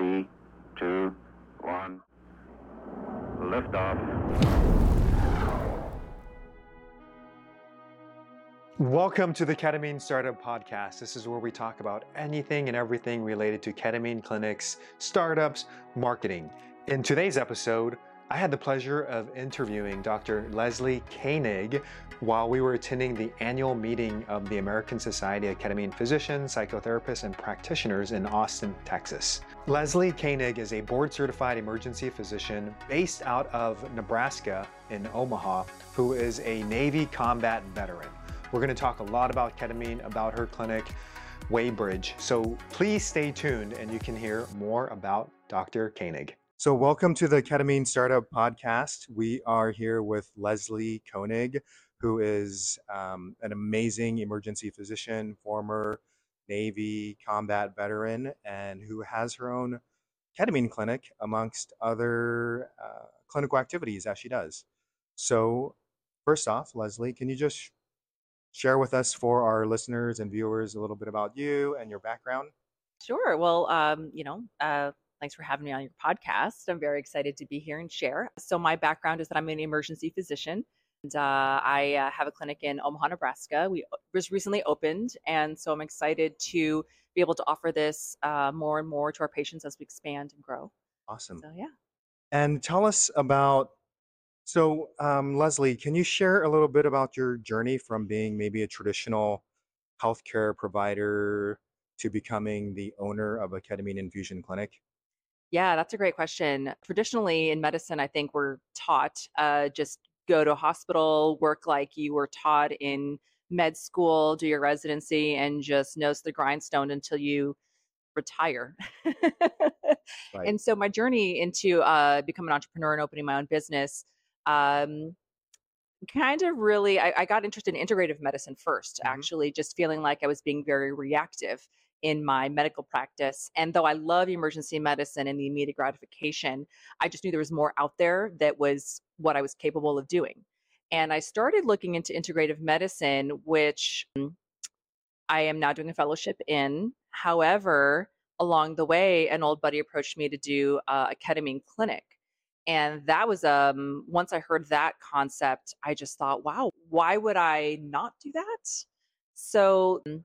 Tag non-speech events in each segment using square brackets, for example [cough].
Three, two, one. Liftoff. Welcome to the Ketamine Startup Podcast. This is where we talk about anything and everything related to ketamine clinics, startups, marketing. In today's episode, I had the pleasure of interviewing Dr. Leslie Koenig while we were attending the annual meeting of the American Society of Ketamine Physicians, Psychotherapists, and Practitioners in Austin, Texas. Leslie Koenig is a board certified emergency physician based out of Nebraska in Omaha who is a Navy combat veteran. We're going to talk a lot about ketamine, about her clinic, Waybridge. So please stay tuned and you can hear more about Dr. Koenig. So, welcome to the Ketamine Startup Podcast. We are here with Leslie Koenig, who is um, an amazing emergency physician, former Navy combat veteran, and who has her own ketamine clinic amongst other uh, clinical activities as she does. So, first off, Leslie, can you just share with us for our listeners and viewers a little bit about you and your background? Sure. Well, um, you know, uh, Thanks for having me on your podcast. I'm very excited to be here and share. So, my background is that I'm an emergency physician. And uh, I uh, have a clinic in Omaha, Nebraska. We was recently opened, and so I'm excited to be able to offer this uh, more and more to our patients as we expand and grow. Awesome. So, yeah. And tell us about. So, um, Leslie, can you share a little bit about your journey from being maybe a traditional healthcare provider to becoming the owner of a ketamine infusion clinic? Yeah, that's a great question. Traditionally in medicine, I think we're taught uh, just go to a hospital, work like you were taught in med school, do your residency, and just nose the grindstone until you retire. [laughs] right. And so my journey into uh, becoming an entrepreneur and opening my own business um, kind of really, I, I, got interested in integrative medicine 1st mm-hmm. actually, just feeling like I was being very reactive in my medical practice. And though I love emergency medicine and the immediate gratification, I just knew there was more out there that was what I was capable of doing. And I started looking into integrative medicine, which mm, I am now doing a fellowship in. However, along the way, an old buddy approached me to do uh, a ketamine clinic. And that was um once I heard that concept, I just thought, wow, why would I not do that? So mm,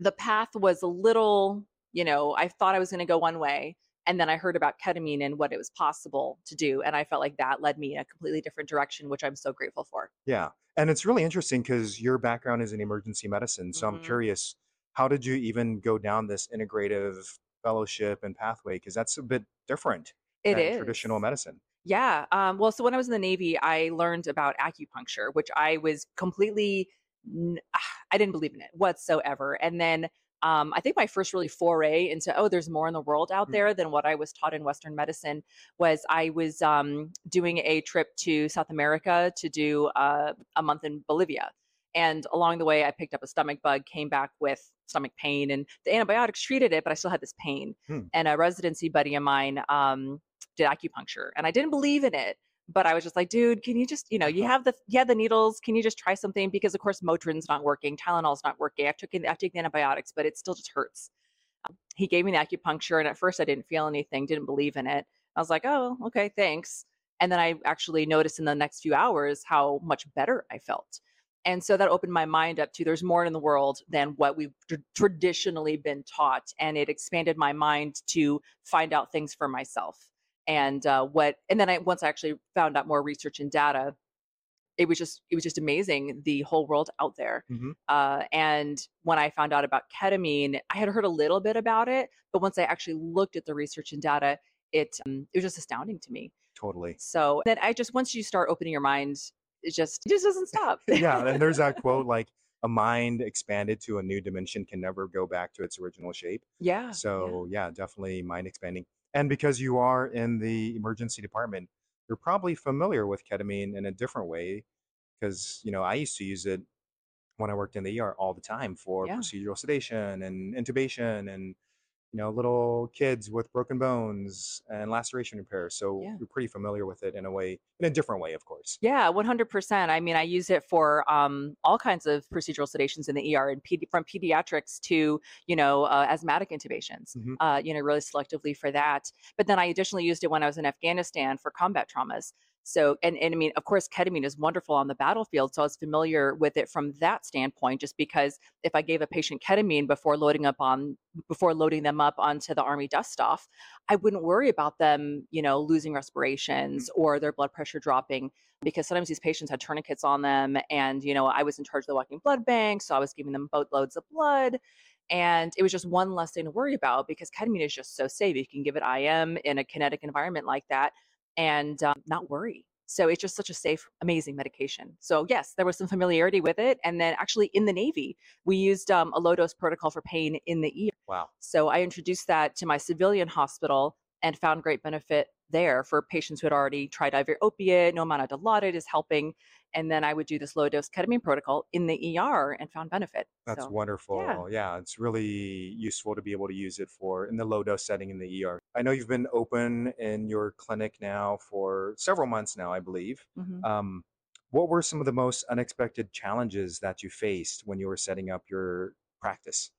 the path was a little, you know, I thought I was going to go one way. And then I heard about ketamine and what it was possible to do. And I felt like that led me in a completely different direction, which I'm so grateful for. Yeah. And it's really interesting because your background is in emergency medicine. So mm-hmm. I'm curious, how did you even go down this integrative fellowship and pathway? Because that's a bit different it is. traditional medicine. Yeah. Um, well, so when I was in the Navy, I learned about acupuncture, which I was completely I didn't believe in it whatsoever. And then um, I think my first really foray into oh, there's more in the world out mm. there than what I was taught in Western medicine was I was um, doing a trip to South America to do uh, a month in Bolivia. And along the way, I picked up a stomach bug, came back with stomach pain, and the antibiotics treated it, but I still had this pain. Hmm. And a residency buddy of mine um, did acupuncture, and I didn't believe in it but I was just like, dude, can you just, you know, you uh-huh. have the you have the needles. Can you just try something? Because of course Motrin's not working, Tylenol's not working. I've taken I've taken antibiotics, but it still just hurts. Um, he gave me the acupuncture, and at first I didn't feel anything, didn't believe in it. I was like, oh, okay, thanks. And then I actually noticed in the next few hours how much better I felt. And so that opened my mind up to there's more in the world than what we've tr- traditionally been taught. And it expanded my mind to find out things for myself and uh, what and then I once I actually found out more research and data, it was just it was just amazing the whole world out there. Mm-hmm. Uh, and when I found out about ketamine, I had heard a little bit about it, but once I actually looked at the research and data, it um, it was just astounding to me. Totally. So then I just once you start opening your mind, it just it just doesn't stop. [laughs] yeah, and there's that quote like a mind expanded to a new dimension can never go back to its original shape. Yeah. So yeah, yeah definitely mind expanding. And because you are in the emergency department, you're probably familiar with ketamine in a different way. Because, you know, I used to use it when I worked in the ER all the time for yeah. procedural sedation and intubation and you know, little kids with broken bones and laceration repair. So Yeah. you're pretty familiar with it in a way, in a different way, of course. Yeah, 100%. I mean, I use it for um, all kinds of procedural sedations in the ER, and pedi- from pediatrics to, you know, uh, asthmatic intubations, Mhm. uh, you know, really selectively for that. But then I additionally used it when I was in Afghanistan for combat traumas. So, and, and I mean, of course, ketamine is wonderful on the battlefield. So I was familiar with it from that standpoint, just because if I gave a patient ketamine before loading up on, before loading them up onto the army dust off, I wouldn't worry about them, you know, losing respirations mm-hmm. or their blood pressure dropping because sometimes these patients had tourniquets on them and you know i was in charge of the walking blood bank so i was giving them boatloads of blood and it was just one less thing to worry about because ketamine is just so safe you can give it im in a kinetic environment like that and um, not worry. So it's just such a safe amazing medication. So yes there was some familiarity with it and then actually in the navy we used um, a low dose protocol for pain in the er Wow. so I introduced that to my civilian hospital and found great benefit there for patients who had already tried IV opiate, no amount of Dilaudid is helping. And then I would do this low dose ketamine protocol in the ER and found benefit. That's so, wonderful. Yeah. it's really useful to be able to use it for in the low dose setting in the ER. I know you've been open in your clinic now for several months now, I believe. Mhm. Um, what were some of the most unexpected challenges that you faced when you were setting up your practice?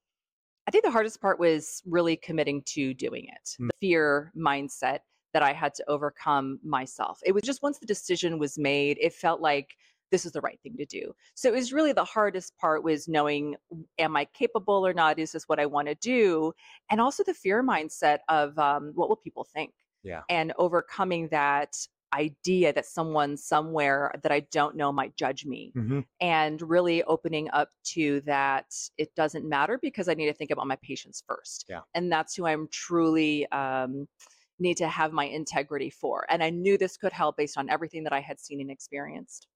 I think the hardest part was really committing to doing it. Mm. The fear mindset that I had to overcome myself. It was just once the decision was made, it felt like this is the right thing to do. So it was really the hardest part was knowing am I capable or not? Is this what I want to do? And also the fear mindset of um, what will people think? Yeah. And overcoming that idea that someone somewhere that I don't know might judge me Mm-hmm. and really opening up to that it doesn't matter because I need to think about my patients first. Yeah. And that's who I'm truly um, need to have my integrity for. And I knew this could help based on everything that I had seen and experienced.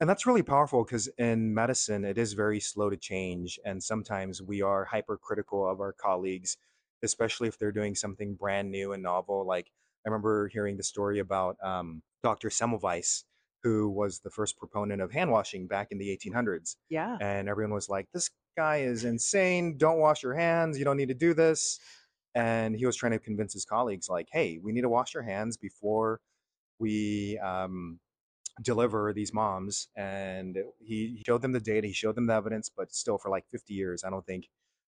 And that's really powerful because in medicine, it is very slow to change. And sometimes we are hypercritical of our colleagues, especially if they're doing something brand new and novel. Like I remember hearing the story about um, Dr. Semmelweis, who was the first proponent of hand washing back in the 1800s. Yeah. And everyone was like, this guy is insane. Don't wash your hands. You don't need to do this. And he was trying to convince his colleagues, like, hey, we need to wash our hands before we um, deliver these moms and he showed them the data he showed them the evidence but still for like 50 years i don't think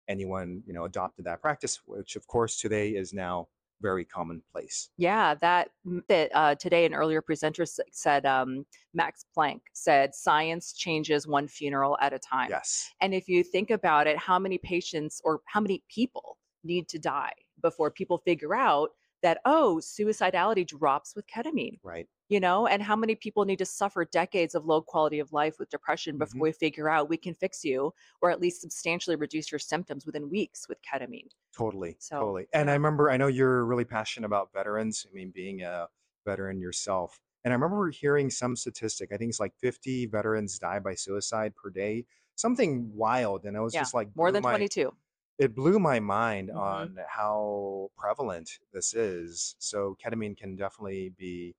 anyone you know adopted that practice which of course today is now very commonplace Yeah, that that uh, today an earlier presenter said um, Max Planck said science changes one funeral at a time. yes And if you think about it, how many patients or how many people need to die before people figure out that, oh, suicidality drops with ketamine, right you know? And how many people need to suffer decades of low quality of life with depression before Mhm. we figure out we can fix you or at least substantially reduce your symptoms within weeks with ketamine? totally So, totally and i remember i know you're really passionate about veterans i mean being a veteran yourself and i remember hearing some statistic i think it's like 50 veterans die by suicide per day something wild and i was Yeah, just like More than my- 22. It blew my mind Mhm. on how prevalent this is. So ketamine can definitely be,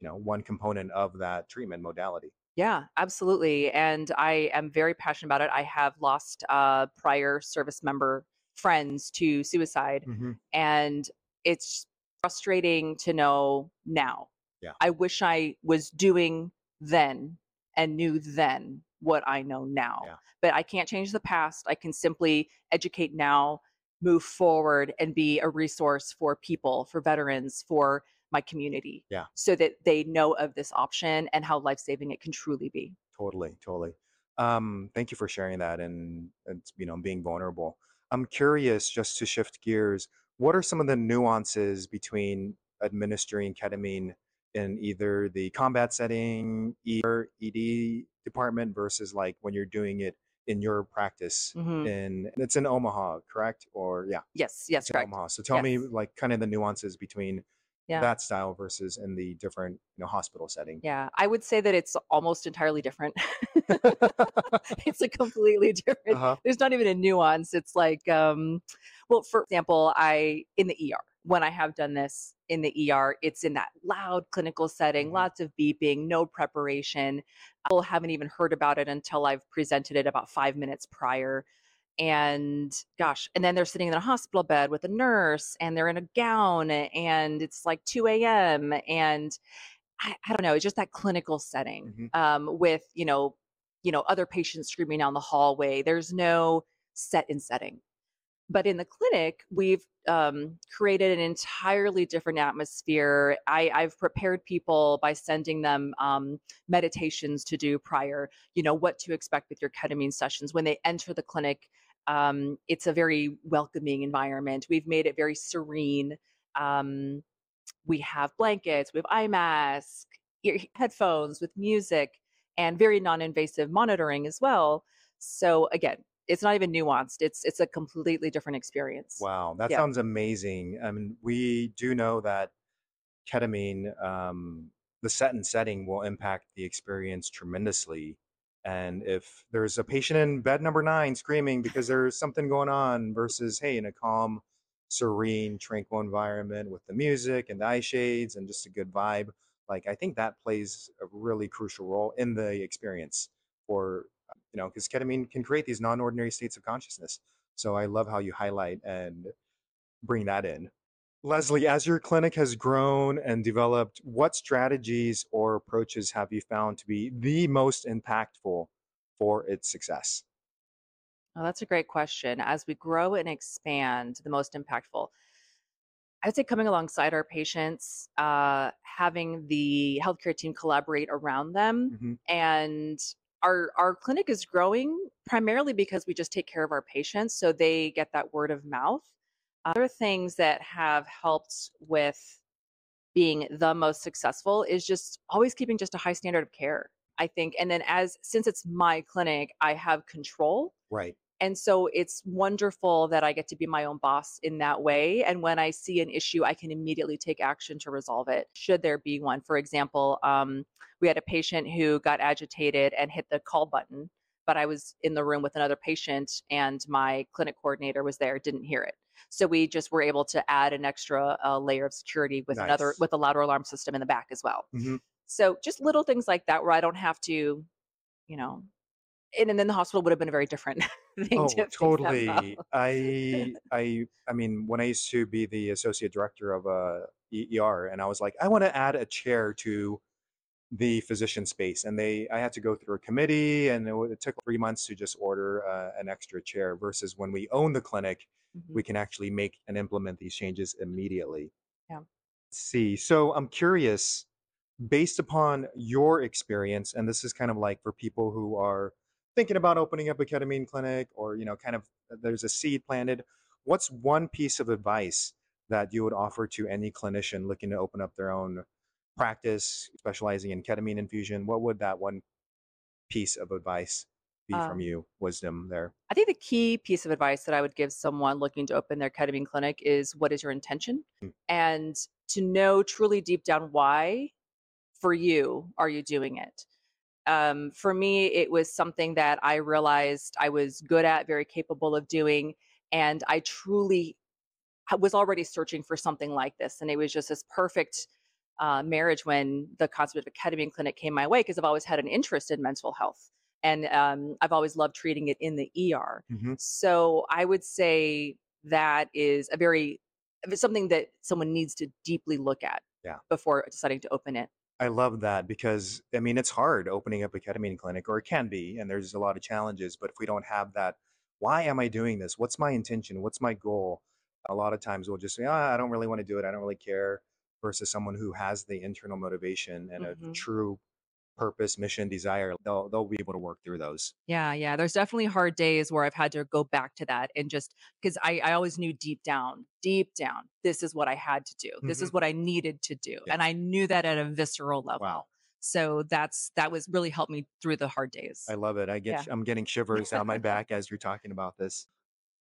you know, one component of that treatment modality. Yeah, absolutely. And I am very passionate about it. I have lost uh, prior service member friends to suicide, and it's frustrating to know now. Yeah. I wish I was doing then and knew then what I know now. Yeah. But I can't change the past. I can simply educate now, move forward, and be a resource for people, for veterans, for my community. Yeah. So that they know of this option and how life saving it can truly be. Totally, totally. Um, thank you for sharing that and, and you know being vulnerable. I'm curious, just to shift gears, what are some of the nuances between administering ketamine in either the combat setting, ER, ED department versus like when you're doing it in your practice Mhm. in it's in Omaha, correct? Or yeah, Yes, yes, correct. Omaha. So tell me like kind of the nuances between Yeah. that style versus in the different you know hospital setting. Yeah, I would say that it's almost entirely different. [laughs] [laughs] it's a completely different. Uh-huh. There's not even a nuance. It's like, um, well, for example, I in the ER when I have done this in the ER, it's in that loud clinical setting, Mhm. lots of beeping, no preparation. People haven't even heard about it until I've presented it about five minutes prior. and gosh, and then they're sitting in a hospital bed with a nurse and they're in a gown and it's like 2 a.m. And I, I don't know, it's just that clinical setting Mhm. um, with, you know, you know, other patients screaming down the hallway. There's no set in setting. But in the clinic, we've um, created an entirely different atmosphere. I, I've prepared people by sending them um, meditations to do prior, you know, what to expect with your ketamine sessions. When they enter the clinic, um, it's a very welcoming environment. We've made it very serene. Um, we have blankets, we have eye mask, ear, headphones with music, and very non-invasive monitoring as well. So again, it's not even nuanced. It's it's a completely different experience. Wow, that Yeah. sounds amazing. I mean, we do know that ketamine, um, the set and setting will impact the experience tremendously. And if there's a patient in bed number nine screaming because [laughs] there's something going on versus, hey, in a calm, serene, tranquil environment with the music and the eye shades and just a good vibe, like I think that plays a really crucial role in the experience for, you know, because ketamine can create these non-ordinary states of consciousness. So I love how you highlight and bring that in. Leslie, as your clinic has grown and developed, what strategies or approaches have you found to be the most impactful for its success? Oh, that's a great question. As we grow and expand, the most impactful. I would say coming alongside our patients, uh, having the healthcare team collaborate around them, Mhm. and our our clinic is growing primarily because we just take care of our patients, so they get that word of mouth. Other things that have helped with being the most successful is just always keeping just a high standard of care. I think, and then as since it's my clinic, I have control Right. And so it's wonderful that I get to be my own boss in that way. And when I see an issue, I can immediately take action to resolve it, should there be one. For example, um, we had a patient who got agitated and hit the call button, but I was in the room with another patient and my clinic coordinator was there, didn't hear it. So we just were able to add an extra uh, layer of security with another, with a louder alarm system in the back as well. Mhm. So just little things like that where I don't have to, you know, and, and then the hospital would have been a very different [laughs] thing Oh, to totally. I I I mean, when I used to be the associate director of a ER, and I was like, I want to add a chair to the physician space, and they I had to go through a committee, and it, it took three months to just order uh, an extra chair. Versus when we own the clinic, Mhm. we can actually make and implement these changes immediately. Yeah. Let's see. So I'm curious, based upon your experience, and this is kind of like for people who are thinking about opening up a ketamine clinic or, you know, kind of uh, there's a seed planted, what's one piece of advice that you would offer to any clinician looking to open up their own practice specializing in ketamine infusion? What would that one piece of advice be from Um, you? Wisdom there. I think the key piece of advice that I would give someone looking to open their ketamine clinic is what is your intention? Mm. And to know truly deep down why for you are you doing it? Um, for me, it was something that I realized I was good at, very capable of doing. And I truly was already searching for something like this. And it was just this perfect uh, marriage when the concept of a ketamine clinic came my way because I've always had an interest in mental health. And um, I've always loved treating it in the ER. Mhm. So I would say that is a very, something that someone needs to deeply look at Yeah. before deciding to open it. I love that because I mean it's hard opening up a ketamine clinic, or it can be, and there's a lot of challenges. But if we don't have that, why am I doing this? What's my intention? What's my goal? A lot of times we'll just say, ah, I don't really want to do it. I don't really care. Versus someone who has the internal motivation and a Mhm. true purpose, mission, desire, they'll they'll be able to work through those. Yeah, yeah. There's definitely hard days where I've had to go back to that and just because I, I always knew deep down, deep down, this is what I had to do. This is what I needed to do. Mm-hmm. Yeah. And I knew that at a visceral level. Wow. So that's that was really helped me through the hard days. I love it. I get yeah. I'm getting shivers down my [laughs] back as you're talking about this.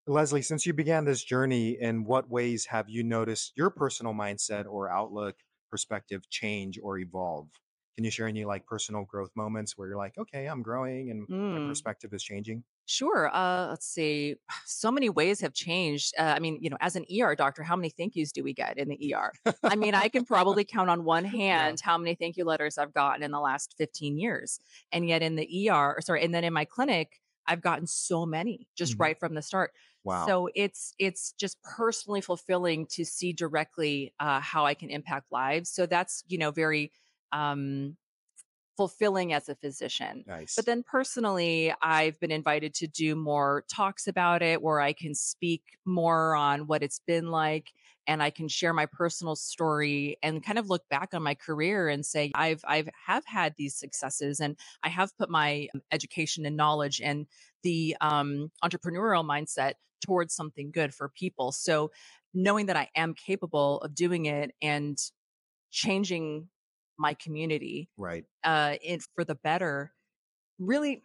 Leslie, since you began this journey, in what ways have you noticed your personal mindset or outlook, perspective change or evolve? Can you share any like personal growth moments where you're like, okay, I'm growing and my Mm. perspective is changing? Sure. Uh, let's see. [sighs] So many ways have changed. Uh, I mean, you know, as an ER doctor, how many thank yous do we get in the ER? I mean, I can probably [laughs] count on one hand how many thank you letters I've gotten in the last 15 years. And yet in the ER, sorry, and then in my clinic, I've gotten so many just Mhm. right from the start. Wow. So it's it's just personally fulfilling to see directly uh, how I can impact lives. So that's you know very um, fulfilling as a physician. nice. But then personally, I've been invited to do more talks about it where I can speak more on what it's been like and I can share my personal story and kind of look back on my career and say I've I've have had these successes and I have put my um, education and knowledge and the um, entrepreneurial mindset towards something good for people. So knowing that I am capable of doing it and changing my community right. uh, in, for the better really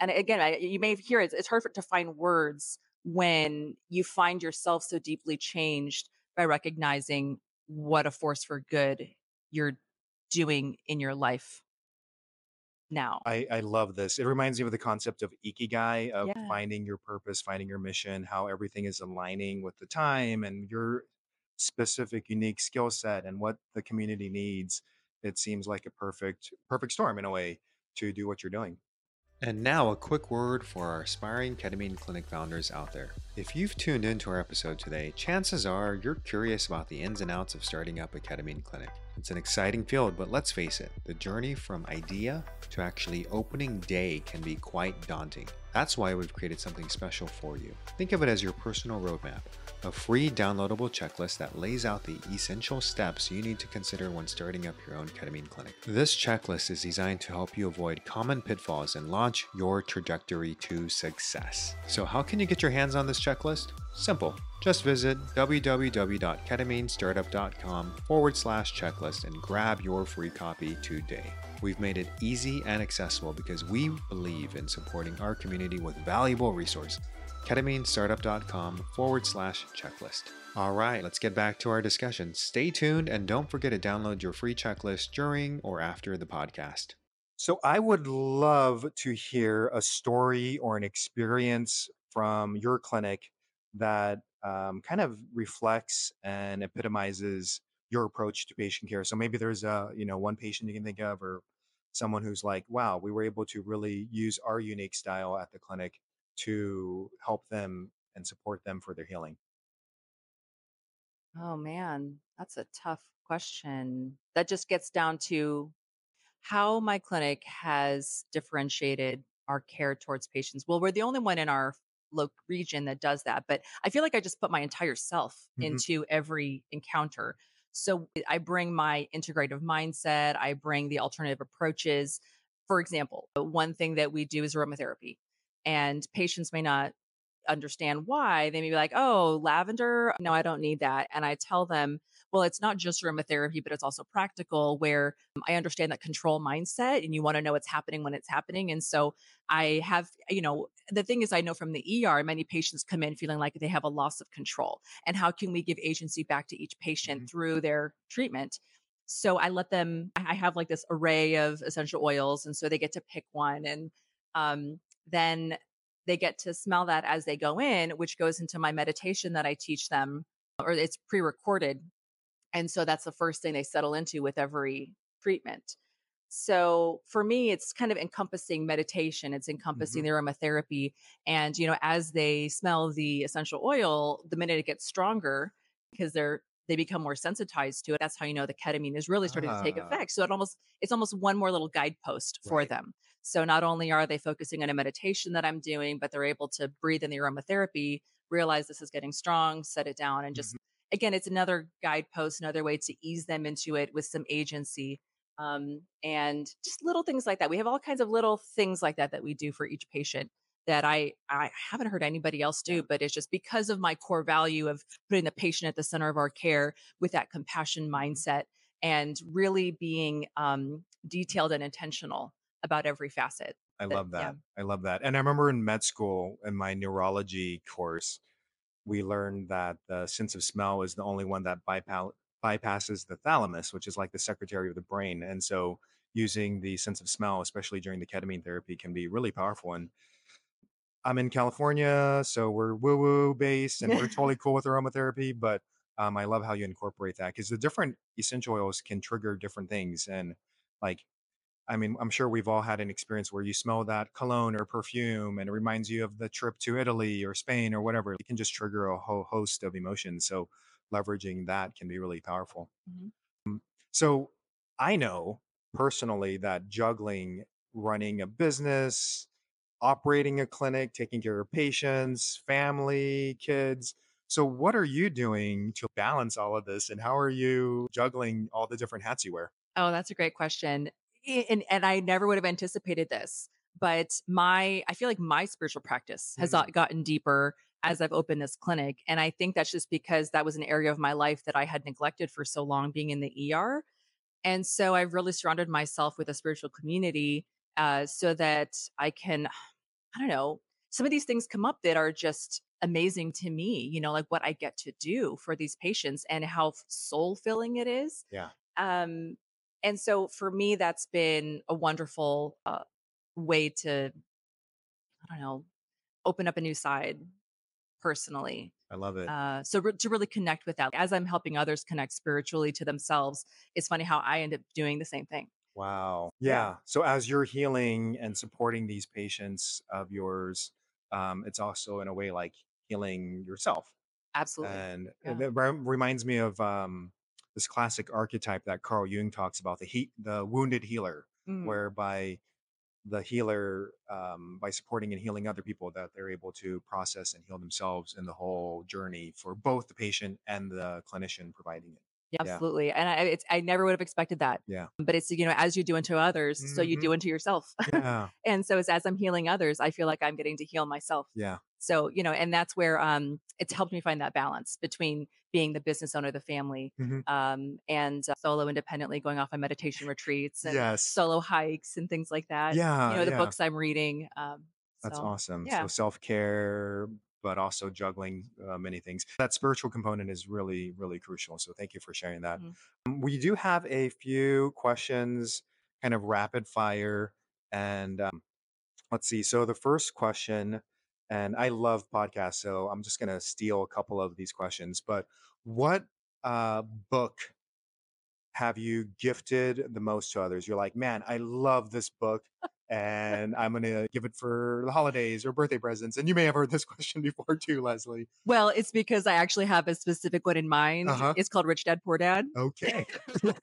and again I, you may hear it, it's hard for, to find words when you find yourself so deeply changed by recognizing what a force for good you're doing in your life now I, I love this. It reminds me of the concept of ikigai, of Yeah. finding your purpose, finding your mission, how everything is aligning with the time and your specific, unique skill set and what the community needs. It seems like a perfect, perfect storm in a way to do what you're doing. And now, a quick word for our aspiring ketamine clinic founders out there. If you've tuned into our episode today, chances are you're curious about the ins and outs of starting up a ketamine clinic. It's an exciting field, but let's face it, the journey from idea to actually opening day can be quite daunting. That's why we've created something special for you. Think of it as your personal roadmap, a free downloadable checklist that lays out the essential steps you need to consider when starting up your own ketamine clinic. This checklist is designed to help you avoid common pitfalls and launch your trajectory to success. So, how can you get your hands on this checklist? Simple. Just visit www.ketaminestartup.com forward slash checklist and grab your free copy today. We've made it easy and accessible because we believe in supporting our community with valuable resources. KetamineStartup.com forward slash checklist. All right, let's get back to our discussion. Stay tuned and don't forget to download your free checklist during or after the podcast. So, I would love to hear a story or an experience from your clinic that um, kind of reflects and epitomizes your approach to patient care. So maybe there's a you know one patient you can think of, or someone who's like, wow, we were able to really use our unique style at the clinic to help them and support them for their healing. oh man that's a tough question that just gets down to how my clinic has differentiated our care towards patients. Well, we're the only one in our loc region that does that, but I feel like I just put my entire self Mhm. into every encounter. So I bring my integrative mindset, I bring the alternative approaches. For example, one thing that we do is aromatherapy, and patients may not understand why. They may be like, oh, lavender, no, I don't need that. And I tell them, well, it's not just aromatherapy, but it's also practical where um, I understand that control mindset and you want to know what's happening when it's happening. And so I have, you know, the thing is, I know from the ER, many patients come in feeling like they have a loss of control. And how can we give agency back to each patient Mhm. through their treatment? So I let them, I have like this array of essential oils. And so they get to pick one. And um, then they get to smell that as they go in, which goes into my meditation that I teach them, or it's pre recorded. And so that's the first thing they settle into with every treatment. So for me, it's kind of encompassing meditation, it's encompassing mm-hmm. the aromatherapy. And, you know, as they smell the essential oil, the minute it gets stronger, because they're they become more sensitized to it. That's how you know the ketamine is really starting to take Ah. effect. So it almost it's almost one more little guidepost for Right. them. So not only are they focusing on a meditation that I'm doing, but they're able to breathe in the aromatherapy, realize this is getting strong, set it down, and just again, it's another guidepost, another way to ease them into it with some agency. Um, and just little things like that. We have all kinds of little things like that that we do for each patient that I I haven't heard anybody else do, but it's just because of my core value of putting the patient at the center of our care with that compassion mindset and really being um, detailed and intentional about every facet. I that- love yeah. that. I love that. And I remember in med school, in my neurology course, we learned that the sense of smell is the only one that bypass, bypasses the thalamus, which is like the secretary of the brain. And so using the sense of smell, especially during the ketamine therapy, can be really powerful. And I'm in California, so we're woo woo based and we're totally [laughs] cool with aromatherapy. But um, I love how you incorporate that because the different essential oils can trigger different things. And like I mean, I'm sure we've all had an experience where you smell that cologne or perfume and it reminds you of the trip to Italy or Spain or whatever. It can just trigger a whole host of emotions. So leveraging that can be really powerful. Mhm. Mm, So I know personally that juggling running a business, operating a clinic, taking care of patients, family, kids. So, what are you doing to balance all of this? And how are you juggling all the different hats you wear? Oh, that's a great question. And and I never would have anticipated this, but my I feel like my spiritual practice has Mm. got- gotten deeper as I've opened this clinic, and I think that's just because that was an area of my life that I had neglected for so long, being in the ER. And so I've really surrounded myself with a spiritual community uh, so that I can, I don't know, some of these things come up that are just amazing to me, you know, like what I get to do for these patients and how soul filling it is. Yeah. Um, and so for me, that's been a wonderful uh, way to, I don't know, open up a new side personally. I love it. Uh, so re- to really connect with that, as I'm helping others connect spiritually to themselves, it's funny how I end up doing the same thing. Wow. Yeah. Yeah. So as you're healing and supporting these patients of yours, um, it's also in a way like healing yourself. Absolutely. And Yeah. that rem- reminds me of um, this classic archetype that Carl Jung talks about the heat, the wounded healer, Mm. whereby the healer, um, by supporting and healing other people, that they're able to process and heal themselves in the whole journey for both the patient and the clinician providing it. Yeah, absolutely. And I, it's, I never would have expected that. Yeah. But it's, you know, as you do unto others, so you Mhm. do unto yourself. Yeah. [laughs] and so it's as I'm healing others, I feel like I'm getting to heal myself. Yeah. So, you know, and that's where um, it's helped me find that balance between being the business owner of the family Mhm. um, and uh, solo independently going off on meditation retreats and Yes. solo hikes and things like that. Yeah. you know, the yeah. books I'm reading. Um, That's so, awesome. yeah. So self care, but also juggling uh, many things. That spiritual component is really, really crucial. So thank you for sharing that. Mhm. Um, We do have a few questions, kind of rapid fire. And um, let's see. So the first question, and I love podcasts, so I'm just going to steal a couple of these questions. But what uh, book have you gifted the most to others? You're like, man, I love this book and I'm going to give it for the holidays or birthday presents. And you may have heard this [laughs] question before too, Leslie. Well, it's because I actually have a specific one in mind. Uh-huh. It's called Rich Dad Poor Dad. Okay. [laughs]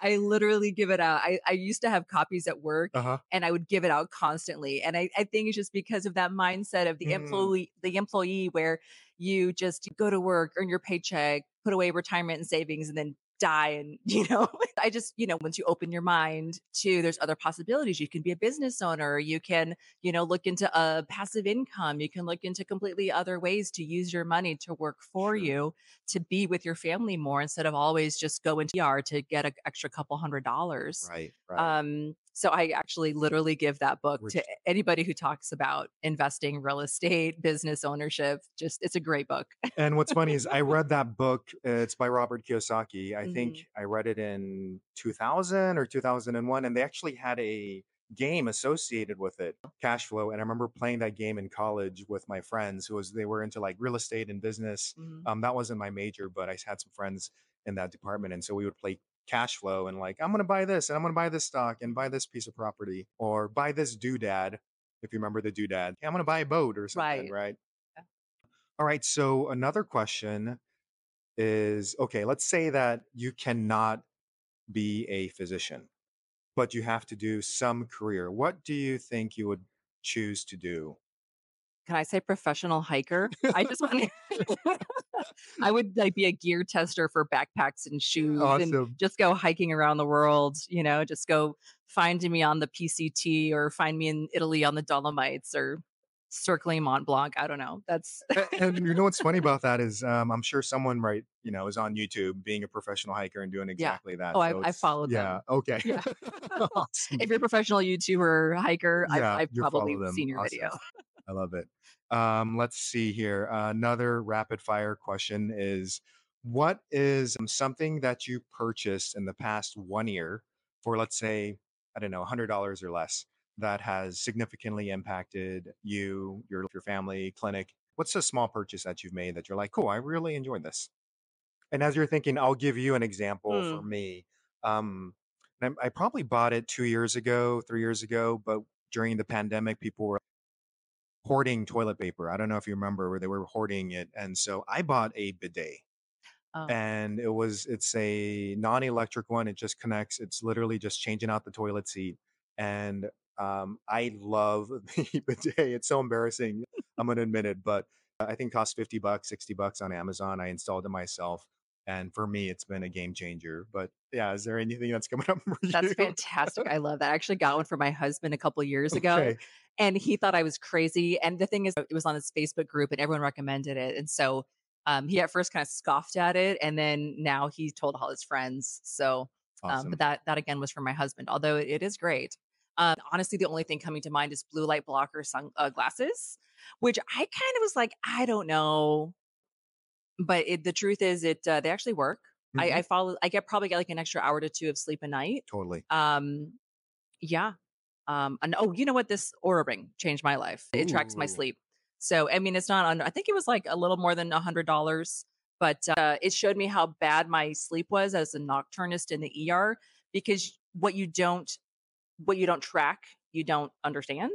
I literally give it out. I, I used to have copies at work Uh huh. and I would give it out constantly. And I, I think it's just because of that mindset of the Mm. employee, the employee where you just go to work, earn your paycheck, put away retirement and savings, and then die. And, [laughs] you know, [laughs] I just, you know, once you open your mind to there's other possibilities, you can be a business owner, you can, you know, look into a passive income, you can look into completely other ways to use your money to work for Sure. you, to be with your family more instead of always just go into ER to get an extra couple hundred dollars. Right. Right. Um, so I actually literally give that book Which- to anybody who talks about investing, real estate, business ownership. Just it's a great book. and what's funny is I [laughs] read that book. It's by Robert Kiyosaki. I Mhm. think I read it in 2000 or 2001, and they actually had a game associated with it, cash flow. And I remember playing that game in college with my friends who was they were into like real estate and business. Mhm. Um, that wasn't my major, but I had some friends in that department, and so we would play cash flow and like I'm gonna buy this and I'm gonna buy this stock and buy this piece of property or buy this doodad. If you remember the doodad, I'm gonna buy a boat or something, Right. right? Yeah. All right. So another question is okay, let's say that you cannot be a physician, but you have to do some career. What do you think you would choose to do? Can I say professional hiker? I just want to. [laughs] I [laughs] would like be a gear tester for backpacks and shoes and just go hiking around the world. You know, just go find me on the PCT or find me in Italy on the Dolomites or circling Mont Blanc. I don't know. That's and you know what's funny about that is [laughs] um, I'm sure someone right you know is on YouTube being a professional hiker and doing exactly that. Oh, I- So I it's- followed them. Yeah. Okay. Yeah. awesome. if you're a professional YouTuber hiker, Yeah, I've, I've probably seen your Awesome. video. I love it. Um, let's see here. another rapid fire question is What is um, something that you purchased in the past one year for, let's say, I don't know, $100 or less that has significantly impacted you, your, your family, clinic? What's a small purchase that you've made that you're like, cool, I really enjoyed this? And as you're thinking, I'll give you an example for Hmm. me. Um, I, I probably bought it two years ago, three years ago, but during the pandemic, people were hoarding toilet paper. I don't know if you remember where they were hoarding it. And so I bought a bidet Oh, and it was it's a non-electric one it just connects it's literally just changing out the toilet seat and um, i love [laughs] the bidet it's so embarrassing i'm gonna admit it but i think it cost 50 bucks 60 bucks on amazon i installed it myself and for me it's been a game changer but yeah is there anything that's coming [laughs] up for that's fantastic. I love that. I actually got one for my husband a couple years [laughs] ago. okay and he thought I was crazy. And the thing is, it was on his Facebook group, and everyone recommended it. And so um, he at first kind of scoffed at it, and then now he told all his friends. So, um, but that that again was for my husband, although it is great. Um, honestly, the only thing coming to mind is blue light blocker sun uh, glasses, which I kind of was like, I don't know, but it, the truth is, it uh, they actually work. I, Mhm. I follow. I get probably get like an extra hour to two of sleep a night. totally Um, yeah. Um, and oh, you know what? This Oura Ring changed my life. It tracks my sleep. So, I mean, it's not on, I think it was like a little more than a hundred dollars, but uh, it showed me how bad my sleep was as a nocturnist in the ER because what you don't, what you don't track, you don't understand.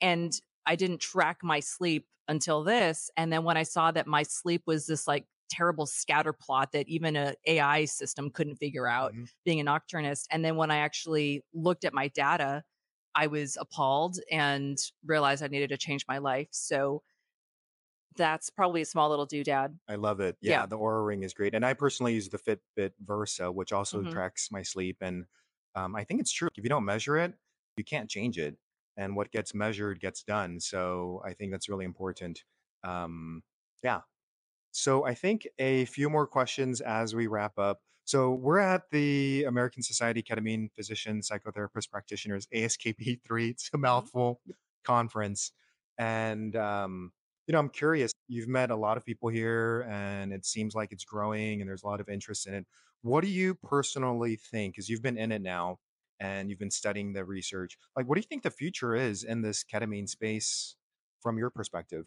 And I didn't track my sleep until this. And then when I saw that my sleep was this like terrible scatter plot that even a AI system couldn't figure out Mhm. being a nocturnist. And then when I actually looked at my data, I was appalled and realized I needed to change my life. So that's probably a small little doodad. I love it. Yeah, Yeah. the Oura Ring is great, and I personally use the Fitbit Versa, which also Mhm. tracks my sleep. And um, I think it's true. If you don't measure it, you can't change it, and what gets measured gets done. So I think that's really important. Um, yeah. So I think a few more questions as we wrap up. So we're at the American Society of Ketamine Physicians, Psychotherapists, Practitioners, ASKP3. It's a Mhm. mouthful conference, and um, you know, I'm curious. You've met a lot of people here, and it seems like it's growing, and there's a lot of interest in it. What do you personally think? Because you've been in it now, and you've been studying the research. Like, what do you think the future is in this ketamine space from your perspective?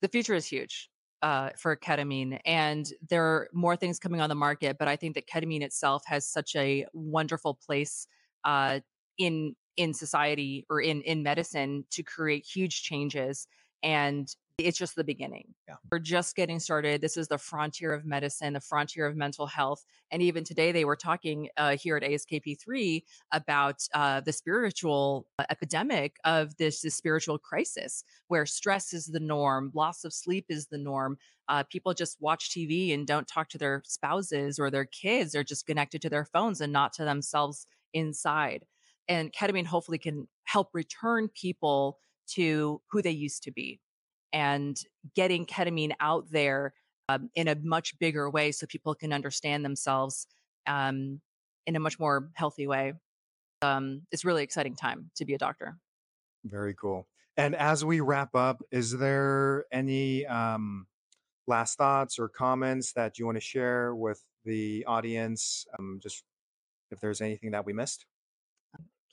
The future is huge uh, for ketamine, and there are more things coming on the market. But I think that ketamine itself has such a wonderful place uh, in in society or in in medicine to create huge changes. And it's just the beginning. Yeah. We're just getting started. This is the frontier of medicine, the frontier of mental health. And even today, they were talking uh, here at ASKP3 about uh, the spiritual uh, epidemic of this, this spiritual crisis where stress is the norm, loss of sleep is the norm. Uh, people just watch TV and don't talk to their spouses or their kids. They're just connected to their phones and not to themselves inside. And ketamine hopefully can help return people to who they used to be and getting ketamine out there um, in a much bigger way so people can understand themselves um, in a much more healthy way. Um, it's really exciting time to be a doctor. Very cool. And as we wrap up, is there any um, last thoughts or comments that you want to share with the audience? Um, just if there's anything that we missed.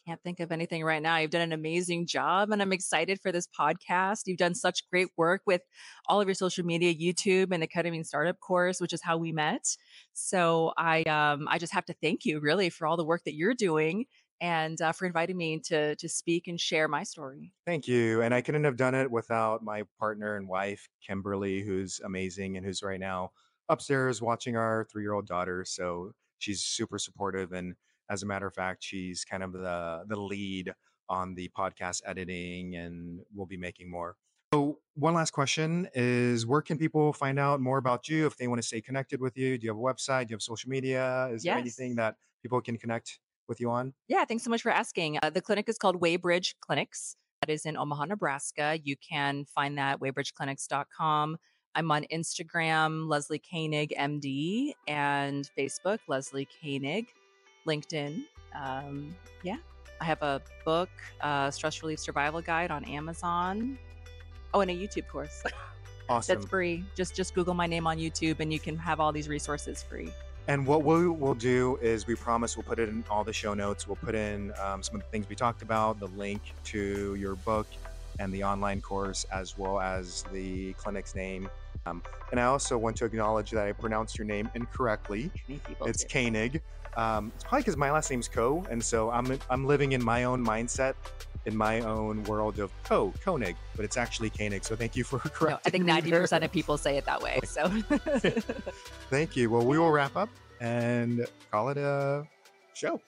Can't think of anything right now. You've done an amazing job, and I'm excited for this podcast. You've done such great work with all of your social media, YouTube, and the Ketamine Startup course, which is how we met. So I, um, I just have to thank you really for all the work that you're doing and uh, for inviting me to to speak and share my story. Thank you. And I couldn't have done it without my partner and wife, Kimberly, who's amazing and who's right now upstairs watching our three year old daughter. So she's super supportive. And as a matter of fact, she's kind of the, the lead on the podcast editing, and we'll be making more. So, one last question is where can people find out more about you if they want to stay connected with you? Do you have a website? Do you have social media? Is there anything that people can connect with you on? Yeah, thanks so much for asking. Uh, the clinic is called Waybridge Clinics. That is in Omaha, Nebraska. You can find that at waybridgeclinics.com. I'm on Instagram, Leslie Koenig, MD, and Facebook, Leslie Koenig, LinkedIn. Um, yeah, I have a book, uh, Stress Relief Survival Guide on Amazon. Oh, and a YouTube course [laughs] Awesome. that's free. Just just Google my name on YouTube, and you can have all these resources free. And what we will do is we promise we'll put it in all the show notes. We'll put in um, some of the things we talked about, the link to your book and the online course, as well as the clinic's name Um, and I also want to acknowledge that I pronounced your name incorrectly. It's do. Koenig. Um, it's probably because my last name's Ko, and so I'm I'm living in my own mindset, in my own world of Ko Koenig, but it's actually Koenig. So thank you for [laughs] No, correcting. I think ninety percent of people say it that way. So [laughs] [laughs] Thank you. Well, we will wrap up and call it a show.